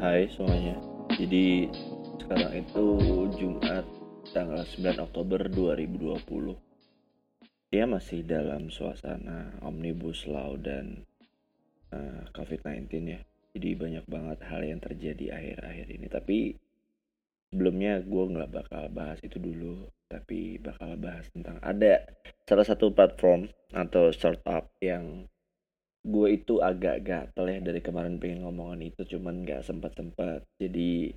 Hai semuanya. Jadi sekarang itu Jumat tanggal 9 Oktober 2020. Ya masih dalam suasana Omnibus Law dan uh, COVID-19 ya. Jadi banyak banget hal yang terjadi akhir-akhir ini. Tapi sebelumnya gue nggak bakal bahas itu dulu. Tapi bakal bahas tentang ada salah satu platform atau startup yang gue itu agak gatel ya dari kemarin pengen ngomongan itu cuman nggak sempat sempat jadi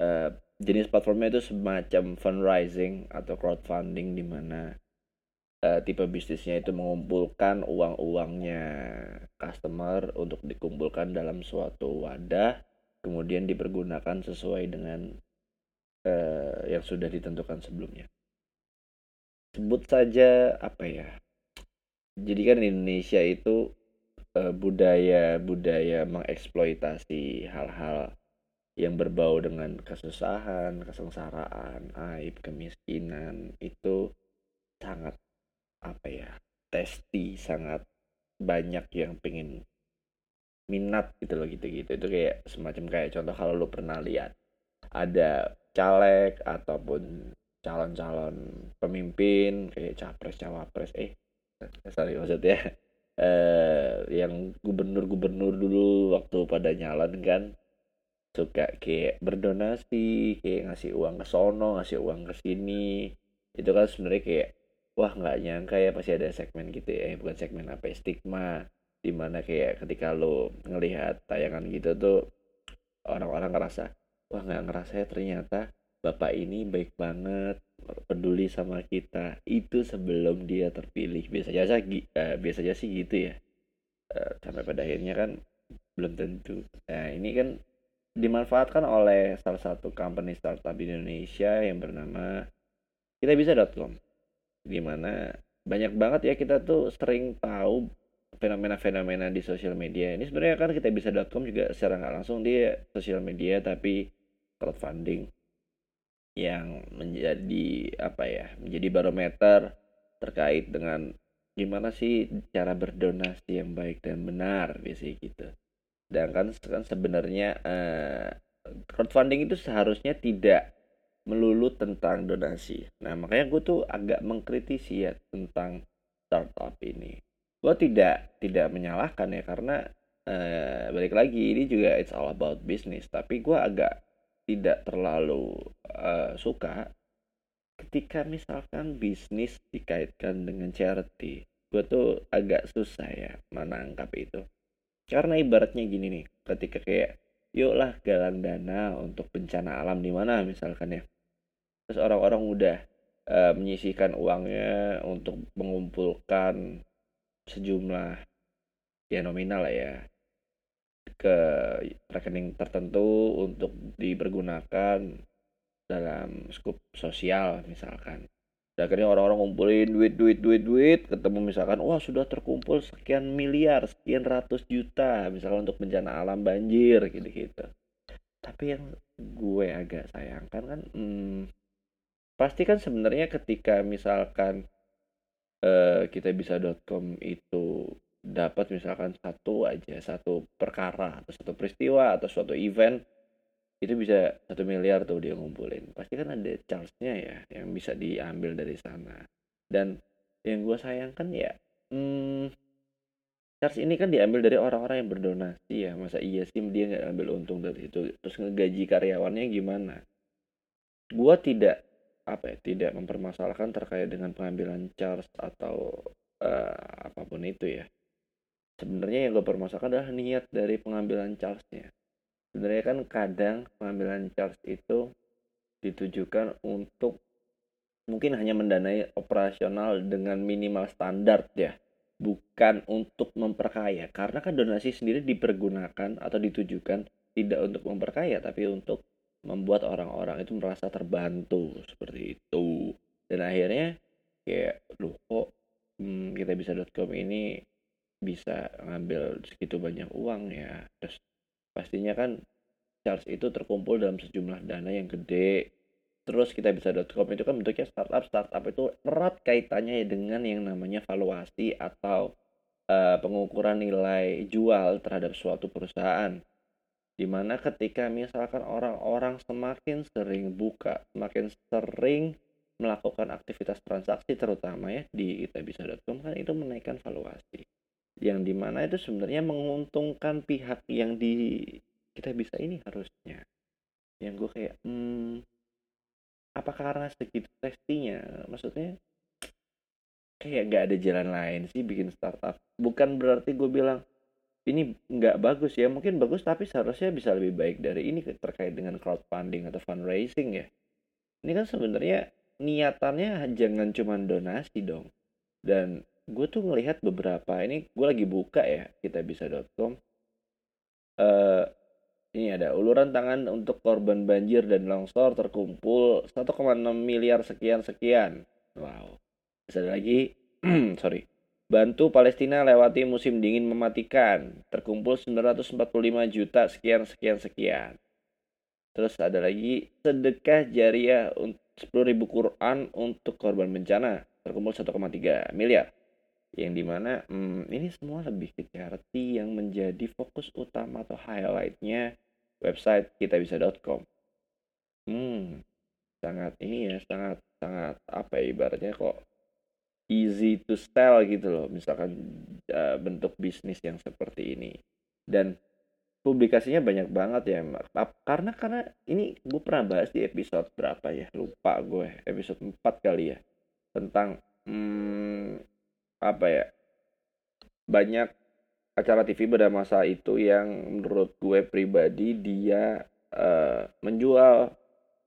uh, jenis platformnya itu semacam fundraising atau crowdfunding di mana uh, tipe bisnisnya itu mengumpulkan uang-uangnya customer untuk dikumpulkan dalam suatu wadah kemudian dipergunakan sesuai dengan uh, yang sudah ditentukan sebelumnya. Sebut saja apa ya jadi kan Indonesia itu budaya budaya mengeksploitasi hal-hal yang berbau dengan kesusahan, kesengsaraan, aib, kemiskinan itu sangat apa ya testi sangat banyak yang pengen minat gitu loh gitu-gitu. Itu kayak semacam kayak contoh kalau lu pernah lihat ada caleg ataupun calon-calon pemimpin kayak capres cawapres. Eh sorry maksudnya eh, yang gubernur-gubernur dulu waktu pada nyalon kan suka kayak berdonasi kayak ngasih uang ke sono ngasih uang ke sini. Itu kan sebenarnya kayak wah nggak nyangka ya pasti ada segmen gitu ya. Eh, bukan segmen apa ya, stigma. Di mana kayak ketika lo ngelihat tayangan gitu tuh orang-orang ngerasa wah nggak ngerasa ya ternyata bapak ini baik banget peduli sama kita itu sebelum dia terpilih. Biasanya sih uh, biasanya sih gitu ya. Uh, sampai pada akhirnya kan belum tentu. Nah ini kan dimanfaatkan oleh salah satu company startup di Indonesia yang bernama kita bisa.com di mana banyak banget ya kita tuh sering tahu fenomena-fenomena di sosial media. Ini sebenarnya kan kita bisa.com juga secara nggak langsung dia sosial media tapi crowdfunding yang menjadi apa ya menjadi barometer terkait dengan gimana sih cara berdonasi yang baik dan benar biasanya gitu. Dan kan, kan sebenarnya eh, crowdfunding itu seharusnya tidak melulu tentang donasi. Nah makanya gue tuh agak mengkritisi ya tentang startup ini. Gue tidak tidak menyalahkan ya karena eh, balik lagi ini juga it's all about business. Tapi gue agak tidak terlalu uh, suka ketika misalkan bisnis dikaitkan dengan charity. Gue tuh agak susah ya menangkap itu. Karena ibaratnya gini nih ketika kayak yuklah galang dana untuk bencana alam di mana misalkan ya. Terus orang-orang udah uh, menyisihkan uangnya untuk mengumpulkan sejumlah ya nominal lah ya ke rekening tertentu untuk dipergunakan dalam skup sosial misalkan. Dan akhirnya orang-orang ngumpulin duit duit duit duit ketemu misalkan wah sudah terkumpul sekian miliar sekian ratus juta misalkan untuk bencana alam banjir gitu gitu tapi yang gue agak sayangkan kan hmm, pasti kan sebenarnya ketika misalkan uh, kita bisa.com itu dapat misalkan satu aja satu perkara atau satu peristiwa atau suatu event itu bisa satu miliar tuh dia ngumpulin. Pasti kan ada charge-nya ya yang bisa diambil dari sana. Dan yang gue sayangkan ya hmm, charge ini kan diambil dari orang-orang yang berdonasi ya. Masa iya sih dia nggak ambil untung dari situ? Terus ngegaji karyawannya gimana? Gue tidak apa ya tidak mempermasalahkan terkait dengan pengambilan charge atau uh, apa pun itu ya sebenarnya yang gue permasalahkan adalah niat dari pengambilan charge-nya. Sebenarnya kan kadang pengambilan charge itu ditujukan untuk mungkin hanya mendanai operasional dengan minimal standar ya bukan untuk memperkaya karena kan donasi sendiri dipergunakan atau ditujukan tidak untuk memperkaya tapi untuk membuat orang-orang itu merasa terbantu seperti itu dan akhirnya kayak loh kok hmm, kita bisa.com ini bisa ngambil segitu banyak uang ya. Terus pastinya kan charge itu terkumpul dalam sejumlah dana yang gede. Terus kita bisa.com itu kan bentuknya startup. Startup itu erat kaitannya ya dengan yang namanya valuasi atau uh, pengukuran nilai jual terhadap suatu perusahaan. Di mana ketika misalkan orang-orang semakin sering buka, semakin sering melakukan aktivitas transaksi terutama ya di kitabisa.com kan itu menaikkan valuasi yang di mana itu sebenarnya menguntungkan pihak yang di kita bisa ini harusnya. Yang gue kayak hmm, apa karena segitu testinya maksudnya kayak gak ada jalan lain sih bikin startup. Bukan berarti gue bilang ini nggak bagus ya. Mungkin bagus tapi seharusnya bisa lebih baik dari ini terkait dengan crowdfunding atau fundraising ya. Ini kan sebenarnya niatannya jangan cuma donasi dong. Dan gue tuh ngelihat beberapa ini gue lagi buka ya kita bisa.com uh, ini ada uluran tangan untuk korban banjir dan longsor terkumpul 1,6 miliar sekian sekian. Wow. Ada lagi, sorry. Bantu Palestina lewati musim dingin mematikan. Terkumpul 945 juta sekian sekian sekian. Terus ada lagi sedekah jariah 10.000 Quran untuk korban bencana. Terkumpul 1,3 miliar. Yang di mana hmm, ini semua lebih ke charity yang menjadi fokus utama atau highlightnya website kita bisa.com. Hmm, sangat ini ya, sangat sangat apa ya ibaratnya kok easy to sell gitu loh, misalkan uh, bentuk bisnis yang seperti ini. Dan publikasinya banyak banget ya, karena karena ini gue pernah bahas di episode berapa ya, lupa gue, episode 4 kali ya, tentang hmm, apa ya, banyak acara TV pada masa itu yang menurut gue pribadi dia uh, menjual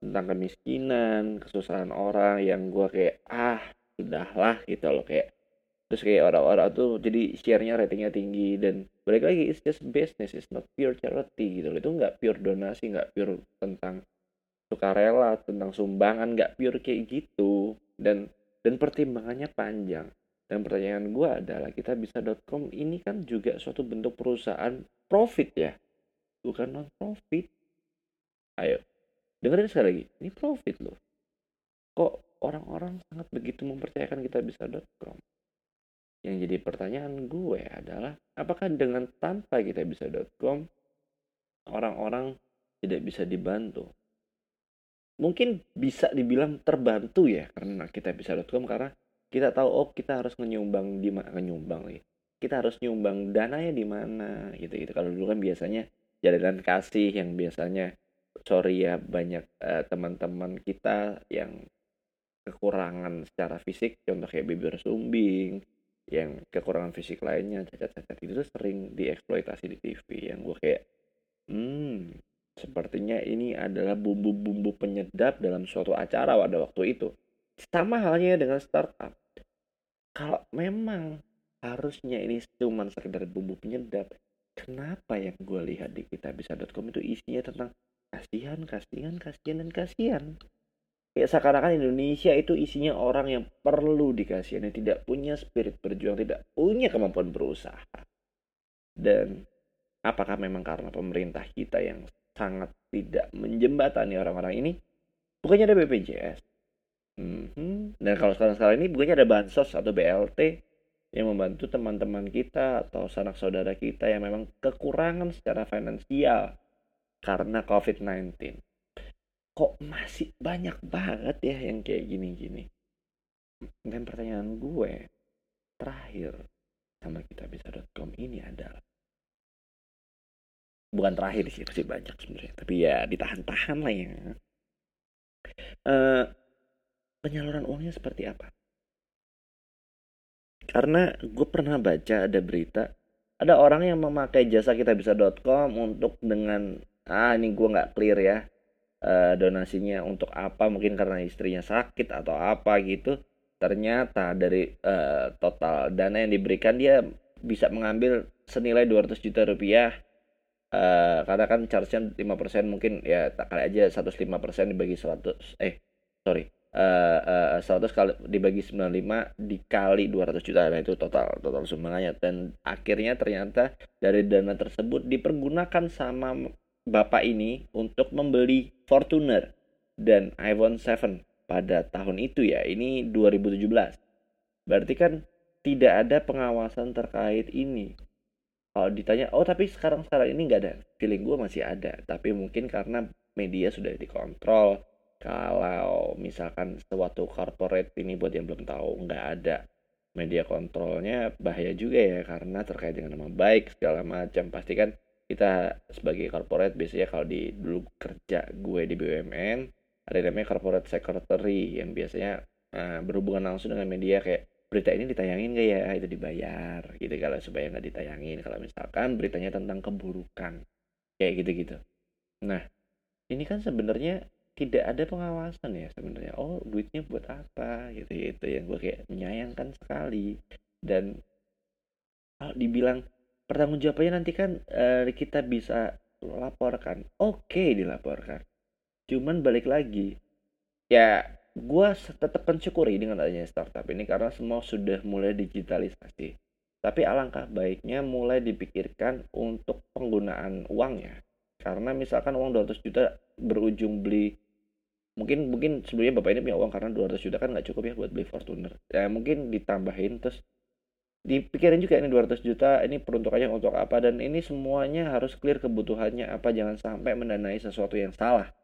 tentang kemiskinan, kesusahan orang yang gue kayak ah sudahlah gitu loh kayak terus kayak orang-orang tuh jadi share-nya ratingnya tinggi dan balik lagi it's just business it's not pure charity gitu loh. Itu nggak pure donasi nggak pure tentang sukarela tentang sumbangan nggak pure kayak gitu. Dan dan pertimbangannya panjang dan pertanyaan gue adalah kita bisa.com ini kan juga suatu bentuk perusahaan profit ya, bukan non profit. Ayo, dengerin sekali lagi, ini profit loh. Kok orang-orang sangat begitu mempercayakan kita bisa.com? Yang jadi pertanyaan gue adalah, apakah dengan tanpa kita bisa.com, orang-orang tidak bisa dibantu? Mungkin bisa dibilang terbantu ya, karena kita bisa.com karena kita tahu oh kita harus menyumbang di mana nyumbang nih kita harus nyumbang dananya di mana gitu gitu. Kalau dulu kan biasanya jalinan kasih yang biasanya sorry ya banyak uh, teman-teman kita yang kekurangan secara fisik. Contoh kayak bibir sumbing yang kekurangan fisik lainnya cacat-cacat itu sering dieksploitasi di TV yang gue kayak hmm sepertinya ini adalah bumbu-bumbu penyedap dalam suatu acara pada waktu itu sama halnya dengan startup. Kalau memang harusnya ini cuma sekedar bumbu penyedap, kenapa yang gue lihat di kitabisa.com itu isinya tentang kasihan, kasihan, kasihan, dan kasihan. Ya seakan-akan Indonesia itu isinya orang yang perlu dikasihan, yang tidak punya spirit berjuang, tidak punya kemampuan berusaha. Dan apakah memang karena pemerintah kita yang sangat tidak menjembatani orang-orang ini? Bukannya ada BPJS, hmm Dan kalau sekarang-sekarang ini bukannya ada bansos atau BLT yang membantu teman-teman kita atau sanak saudara kita yang memang kekurangan secara finansial karena COVID-19. Kok masih banyak banget ya yang kayak gini-gini? Dan pertanyaan gue terakhir sama kita bisa.com ini adalah bukan terakhir sih masih banyak sebenarnya tapi ya ditahan-tahan lah ya uh, penyaluran uangnya seperti apa? Karena gue pernah baca ada berita ada orang yang memakai jasa kita bisa.com untuk dengan ah ini gue nggak clear ya uh, donasinya untuk apa mungkin karena istrinya sakit atau apa gitu ternyata dari uh, total dana yang diberikan dia bisa mengambil senilai 200 juta rupiah uh, karena kan charge-nya 5% mungkin ya tak kali aja 105% dibagi 100 eh sorry uh, uh, 100 kali dibagi 95 dikali 200 juta. Nah itu total total sumbangannya. Dan akhirnya ternyata dari dana tersebut dipergunakan sama bapak ini untuk membeli Fortuner dan iPhone 7 pada tahun itu ya. Ini 2017 berarti kan tidak ada pengawasan terkait ini. Kalau ditanya oh tapi sekarang sekarang ini nggak ada? Feeling gue masih ada. Tapi mungkin karena media sudah dikontrol kalau misalkan suatu corporate ini buat yang belum tahu nggak ada media kontrolnya bahaya juga ya karena terkait dengan nama baik segala macam. Pasti kan kita sebagai corporate biasanya kalau di dulu kerja gue di BUMN ada namanya corporate secretary yang biasanya uh, berhubungan langsung dengan media kayak berita ini ditayangin gak ya? Itu dibayar gitu kalau supaya nggak ditayangin. Kalau misalkan beritanya tentang keburukan kayak gitu gitu nah ini kan sebenarnya tidak ada pengawasan ya sebenarnya. Oh duitnya buat apa? Gitu gitu yang gue kayak menyayangkan sekali. Dan kalau dibilang pertanggungjawabannya nanti kan uh, kita bisa laporkan. Oke okay, dilaporkan. Cuman balik lagi ya gue tetap mensyukuri dengan adanya startup ini karena semua sudah mulai digitalisasi. Tapi alangkah baiknya mulai dipikirkan untuk penggunaan uangnya. Karena misalkan uang 200 juta berujung beli mungkin mungkin sebelumnya bapak ini punya uang karena 200 juta kan nggak cukup ya buat beli Fortuner. Ya mungkin ditambahin terus dipikirin juga ini 200 juta ini peruntukannya untuk apa dan ini semuanya harus clear kebutuhannya apa jangan sampai mendanai sesuatu yang salah.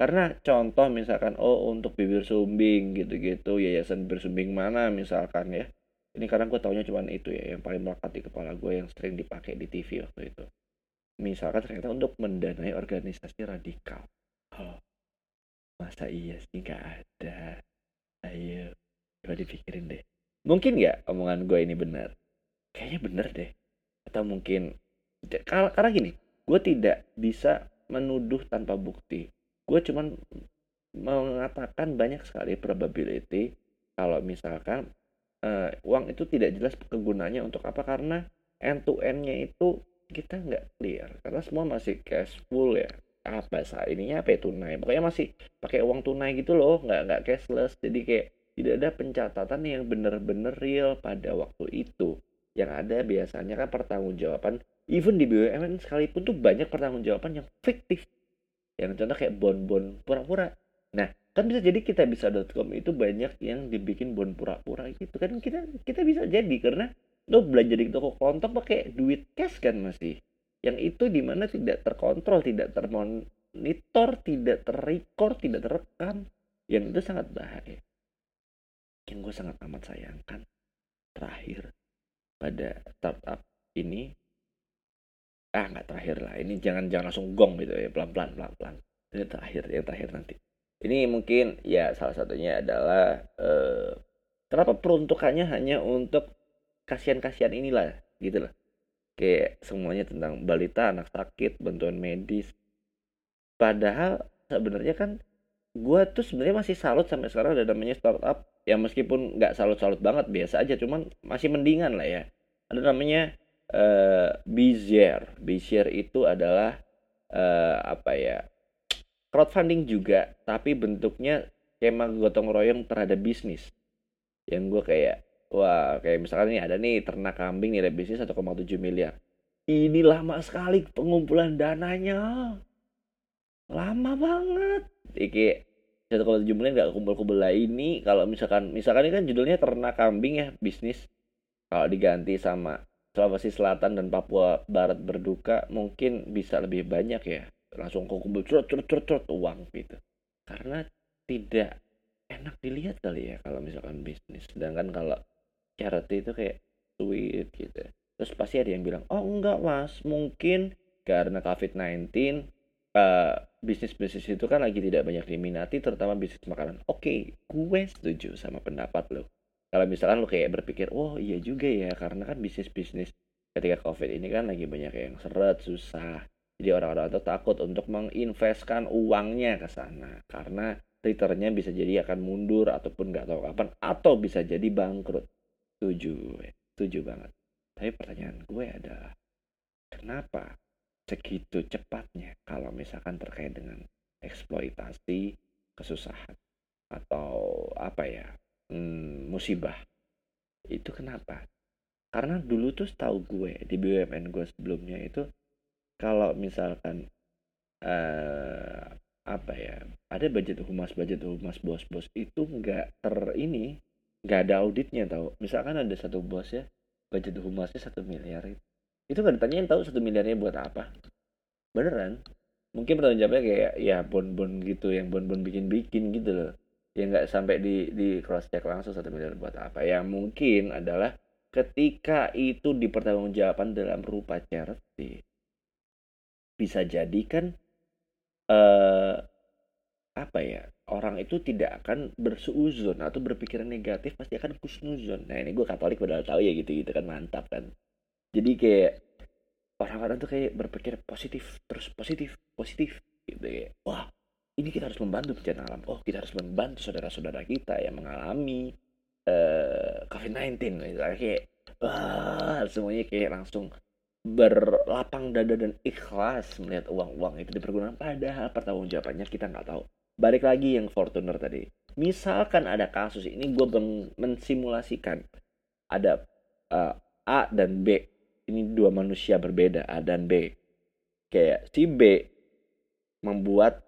Karena contoh misalkan oh untuk bibir sumbing gitu-gitu yayasan bibir sumbing mana misalkan ya. Ini karena gue taunya cuma itu ya yang paling melekat di kepala gue yang sering dipakai di TV waktu itu. Misalkan ternyata untuk mendanai organisasi radikal. oh masa iya sih nggak ada. Ayo coba dipikirin deh. Mungkin nggak omongan gue ini benar? Kayaknya benar deh. Atau mungkin karena gini gue tidak bisa menuduh tanpa bukti. Gue cuman mengatakan banyak sekali probability kalau misalkan uh, uang itu tidak jelas kegunaannya untuk apa. Karena end to endnya itu kita nggak clear. Karena semua masih cash full ya apa saat ininya apa ya, tunai. Pokoknya masih pakai uang tunai gitu loh nggak nggak cashless. Jadi kayak tidak ada pencatatan yang benar-benar real pada waktu itu. Yang ada biasanya kan pertanggungjawaban even di BUMN sekalipun tuh banyak pertanggungjawaban yang fiktif. Yang contoh kayak bon-bon pura-pura. Nah kan bisa jadi kita bisa.com itu banyak yang dibikin bon pura-pura gitu kan. Kita kita bisa jadi karena lo belanja di toko kelontong pakai duit cash kan masih yang itu di mana tidak terkontrol tidak termonitor tidak terrecord tidak terekam. Yang itu sangat bahaya. Yang gue sangat amat sayangkan. Terakhir pada startup ini ah nggak terakhir lah. Ini jangan jangan langsung gong gitu ya pelan pelan pelan pelan ini terakhir yang terakhir nanti. Ini mungkin ya salah satunya adalah eh, kenapa peruntukannya hanya untuk kasihan kasihan inilah gitu loh kayak semuanya tentang balita anak sakit bantuan medis padahal sebenarnya kan gue tuh sebenarnya masih salut sampai sekarang ada namanya startup ya meskipun nggak salut-salut banget biasa aja cuman masih mendingan lah ya ada namanya uh, Bizier. Bizier itu adalah uh, apa ya? crowdfunding juga, tapi bentuknya skema gotong royong terhadap bisnis. Yang gue kayak wah kayak misalkan ini ada nih ternak kambing nih ada bisnis 1,7 miliar. Ini lama sekali pengumpulan dananya. Lama banget. Iki satu koma tujuh miliar nggak kumpul-kumpul lah ini kalau misalkan misalkan ini kan judulnya ternak kambing ya bisnis kalau diganti sama Sulawesi Selatan dan Papua Barat berduka mungkin bisa lebih banyak ya langsung kumpul curut curut curut curut uang gitu karena tidak enak dilihat kali ya kalau misalkan bisnis sedangkan kalau charity itu kayak sweet gitu. Terus pasti ada yang bilang oh enggak mas. Mungkin karena COVID-19 uh, bisnis-bisnis itu kan lagi tidak banyak diminati terutama bisnis makanan. Oke okay, gue setuju sama pendapat lo. Kalau misalkan lu kayak berpikir oh iya juga ya karena kan bisnis bisnis ketika covid ini kan lagi banyak yang seret susah. Jadi orang-orang itu takut untuk menginvestkan uangnya ke sana. Karena returnnya bisa jadi akan mundur ataupun nggak tahu kapan atau bisa jadi bangkrut setuju setuju banget. Tapi pertanyaan gue adalah kenapa segitu cepatnya kalau misalkan terkait dengan eksploitasi kesusahan atau apa ya hmm, musibah? Itu kenapa? Karena dulu tuh setahu gue di BUMN gue sebelumnya itu kalau misalkan uh, apa ya ada budget humas budget humas bos-bos itu nggak ter ini nggak ada auditnya tau. Misalkan ada satu bos ya budget humasnya satu miliar. Itu nggak ditanyain tahu satu miliarnya buat apa. Beneran. Mungkin pertanyaan jawabnya kayak ya bon-bon gitu yang bon-bon bikin-bikin gitu loh. Ya nggak sampai di di cross check langsung satu miliar buat apa. Yang mungkin adalah ketika itu dipertanggungjawabkan dalam rupa charity. Bisa jadi kan orang itu tidak akan bersuuzon atau berpikiran negatif pasti akan kusnuzon nah ini gue katolik padahal tahu ya gitu gitu kan mantap kan. Jadi kayak orang-orang tuh kayak berpikir positif terus positif positif gitu ya. Wah ini kita harus membantu bencana alam. Oh kita harus membantu saudara-saudara kita yang mengalami uh, COVID-19 misalnya kayak wah semuanya kayak langsung berlapang dada dan ikhlas melihat uang-uang itu dipergunakan. Padahal pertanggungjawabannya kita nggak tahu balik lagi yang Fortuner tadi. Misalkan ada kasus ini gue mensimulasikan. Ada uh, A dan B. Ini dua manusia berbeda A dan B. Kayak si B membuat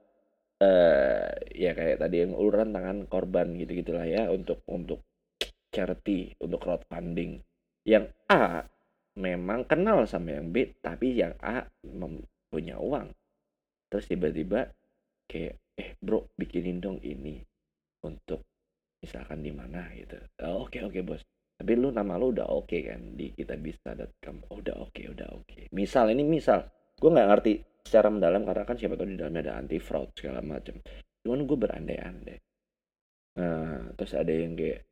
uh, ya kayak tadi yang uluran tangan korban gitu gitulah ya untuk untuk charity untuk crowdfunding. Yang A memang kenal sama yang B tapi yang A punya uang. Terus tiba-tiba kayak eh bro bikinin dong ini untuk misalkan di mana gitu. Oh, oke oke bos. Tapi lu nama lu udah oke okay kan di kita bisa.com oh, udah oke okay, udah oke. Okay. misal ini misal. Gue nggak ngerti secara mendalam karena kan siapa tahu di dalamnya ada anti fraud segala macam cuman gue berandai-andai. Nah terus ada yang kayak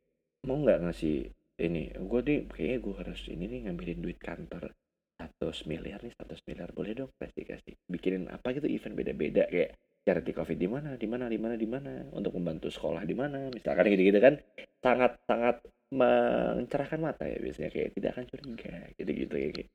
mau nggak ngasih ini? Gue nih kayaknya gue harus ini nih ngambilin duit kantor. Satu miliar nih satu miliar. Boleh dong kasih kasih. Bikinin apa gitu event beda-beda kayak charity covid di mana di mana di mana di mana untuk membantu sekolah di mana misalkan gitu-gitu kan sangat sangat mencerahkan mata ya biasanya kayak tidak akan curiga gitu-gitu ya kayak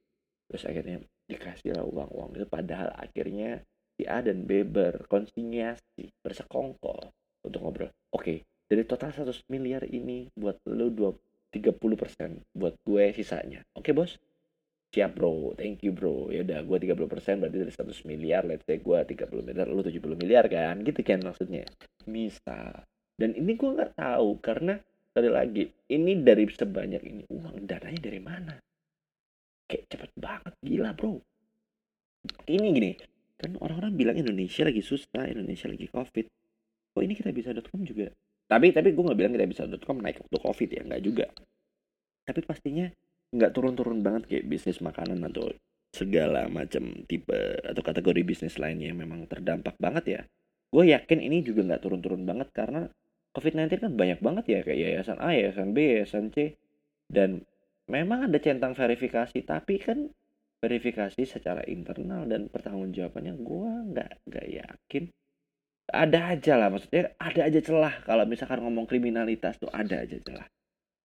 terus akhirnya dikasih lah uang-uang itu padahal akhirnya si A dan B berkonsinyasi bersekongkol untuk ngobrol oke okay, dari total 100 miliar ini buat lo 20 30% buat gue sisanya. Oke, Bos? Siap, Bro. Thank you, Bro. Ya udah, gue 30% berarti dari 100 miliar, let's say gue 30 miliar, lu 70 miliar kan? Gitu kan maksudnya. Misal. Dan ini gue nggak tahu karena sekali lagi, ini dari sebanyak ini uang dananya dari mana? Kayak cepet banget, gila, Bro. Ini gini, kan orang-orang bilang Indonesia lagi susah, Indonesia lagi covid. Kok ini kita bisa.com juga tapi tapi gue nggak bilang kita bisa .com naik waktu covid ya nggak juga tapi pastinya nggak turun-turun banget kayak bisnis makanan atau segala macam tipe atau kategori bisnis lainnya yang memang terdampak banget ya. Gue yakin ini juga nggak turun-turun banget karena COVID-19 kan banyak banget ya kayak yayasan A, yayasan B, yayasan C. Dan memang ada centang verifikasi tapi kan verifikasi secara internal dan pertanggungjawabannya gue nggak nggak yakin. Ada aja lah maksudnya ada aja celah kalau misalkan ngomong kriminalitas tuh ada aja celah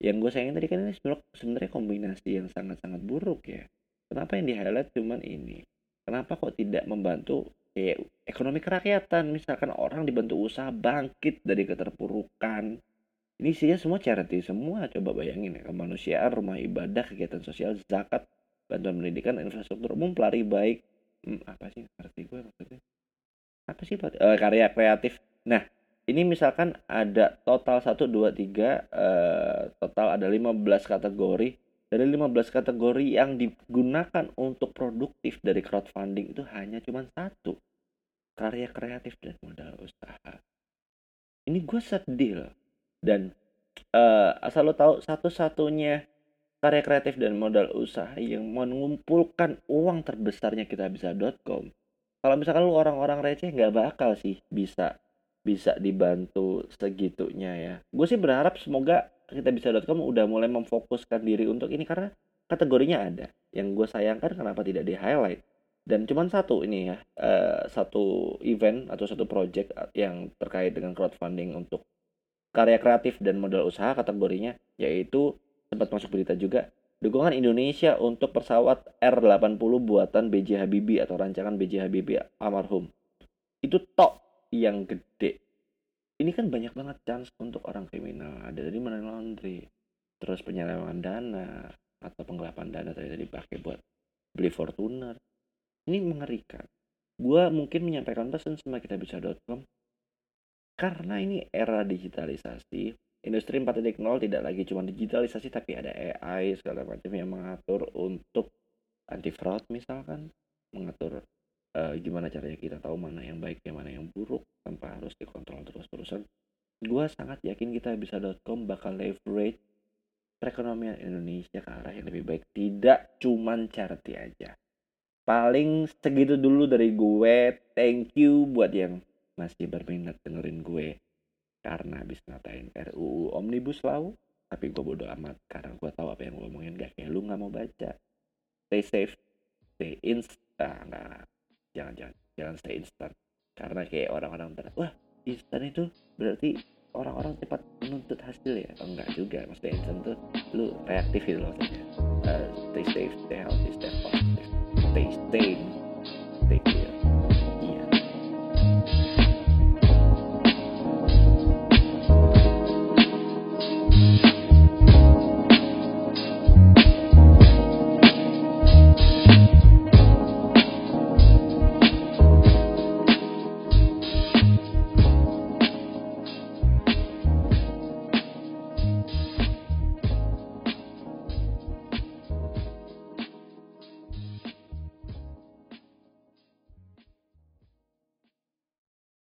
yang gue sayangin tadi kan ini sebenarnya kombinasi yang sangat-sangat buruk ya. Kenapa yang di highlight cuman ini? Kenapa kok tidak membantu kayak ekonomi kerakyatan? Misalkan orang dibantu usaha bangkit dari keterpurukan. Ini sih semua charity semua. Coba bayangin ya kemanusiaan rumah ibadah kegiatan sosial zakat bantuan pendidikan infrastruktur umum pelari baik. Hmm, apa sih? Ngerti gue maksudnya? Apa sih uh, karya kreatif. Nah ini misalkan ada total 1 2 3 uh, total ada 15 kategori. Dari 15 kategori yang digunakan untuk produktif dari crowdfunding itu hanya cuma satu. Karya kreatif dan modal usaha. Ini gue sedih loh. Dan uh, asal lo tahu satu-satunya karya kreatif dan modal usaha yang mengumpulkan uang terbesarnya kita bisa.com kalau misalkan lu orang-orang receh nggak bakal sih bisa bisa dibantu segitunya ya. Gue sih berharap semoga kita bisa.com udah mulai memfokuskan diri untuk ini karena kategorinya ada yang gue sayangkan kenapa tidak di highlight dan cuman satu ini ya uh, satu event atau satu project yang terkait dengan crowdfunding untuk karya kreatif dan modal usaha kategorinya yaitu sempat masuk berita juga Dukungan Indonesia untuk pesawat R80 buatan BJ Habibie atau rancangan BJ Habibie almarhum. Itu tok yang gede. Ini kan banyak banget chance untuk orang kriminal. Ada dari money laundry, terus penyelewengan dana atau penggelapan dana tadi dipakai buat beli Fortuner. Ini mengerikan. Gua mungkin menyampaikan pesan sama kita bisa.com karena ini era digitalisasi industri 4.0 tidak lagi cuma digitalisasi tapi ada AI segala macam yang mengatur untuk anti fraud misalkan mengatur uh, gimana caranya kita tahu mana yang baik yang mana yang buruk tanpa harus dikontrol terus-terusan? Gue sangat yakin kita bisa.com bakal leverage perekonomian Indonesia ke arah yang lebih baik. Tidak cuman charity aja. Paling segitu dulu dari gue. Thank you buat yang masih berminat dengerin gue. Karena habis ngatain RUU Omnibus Law tapi gue bodo amat. Karena gue tahu apa yang gue ngomongin gak kayak lu nggak mau baca. Stay safe. Stay insta ah, nggak jangan jangan jangan stay instant karena kayak orang-orang ter wah instan itu berarti orang-orang cepat menuntut hasil ya? Oh, enggak juga maksudnya instan tuh lu reaktif gitu loh maksudnya. Uh, stay safe stay healthy stay positive stay stay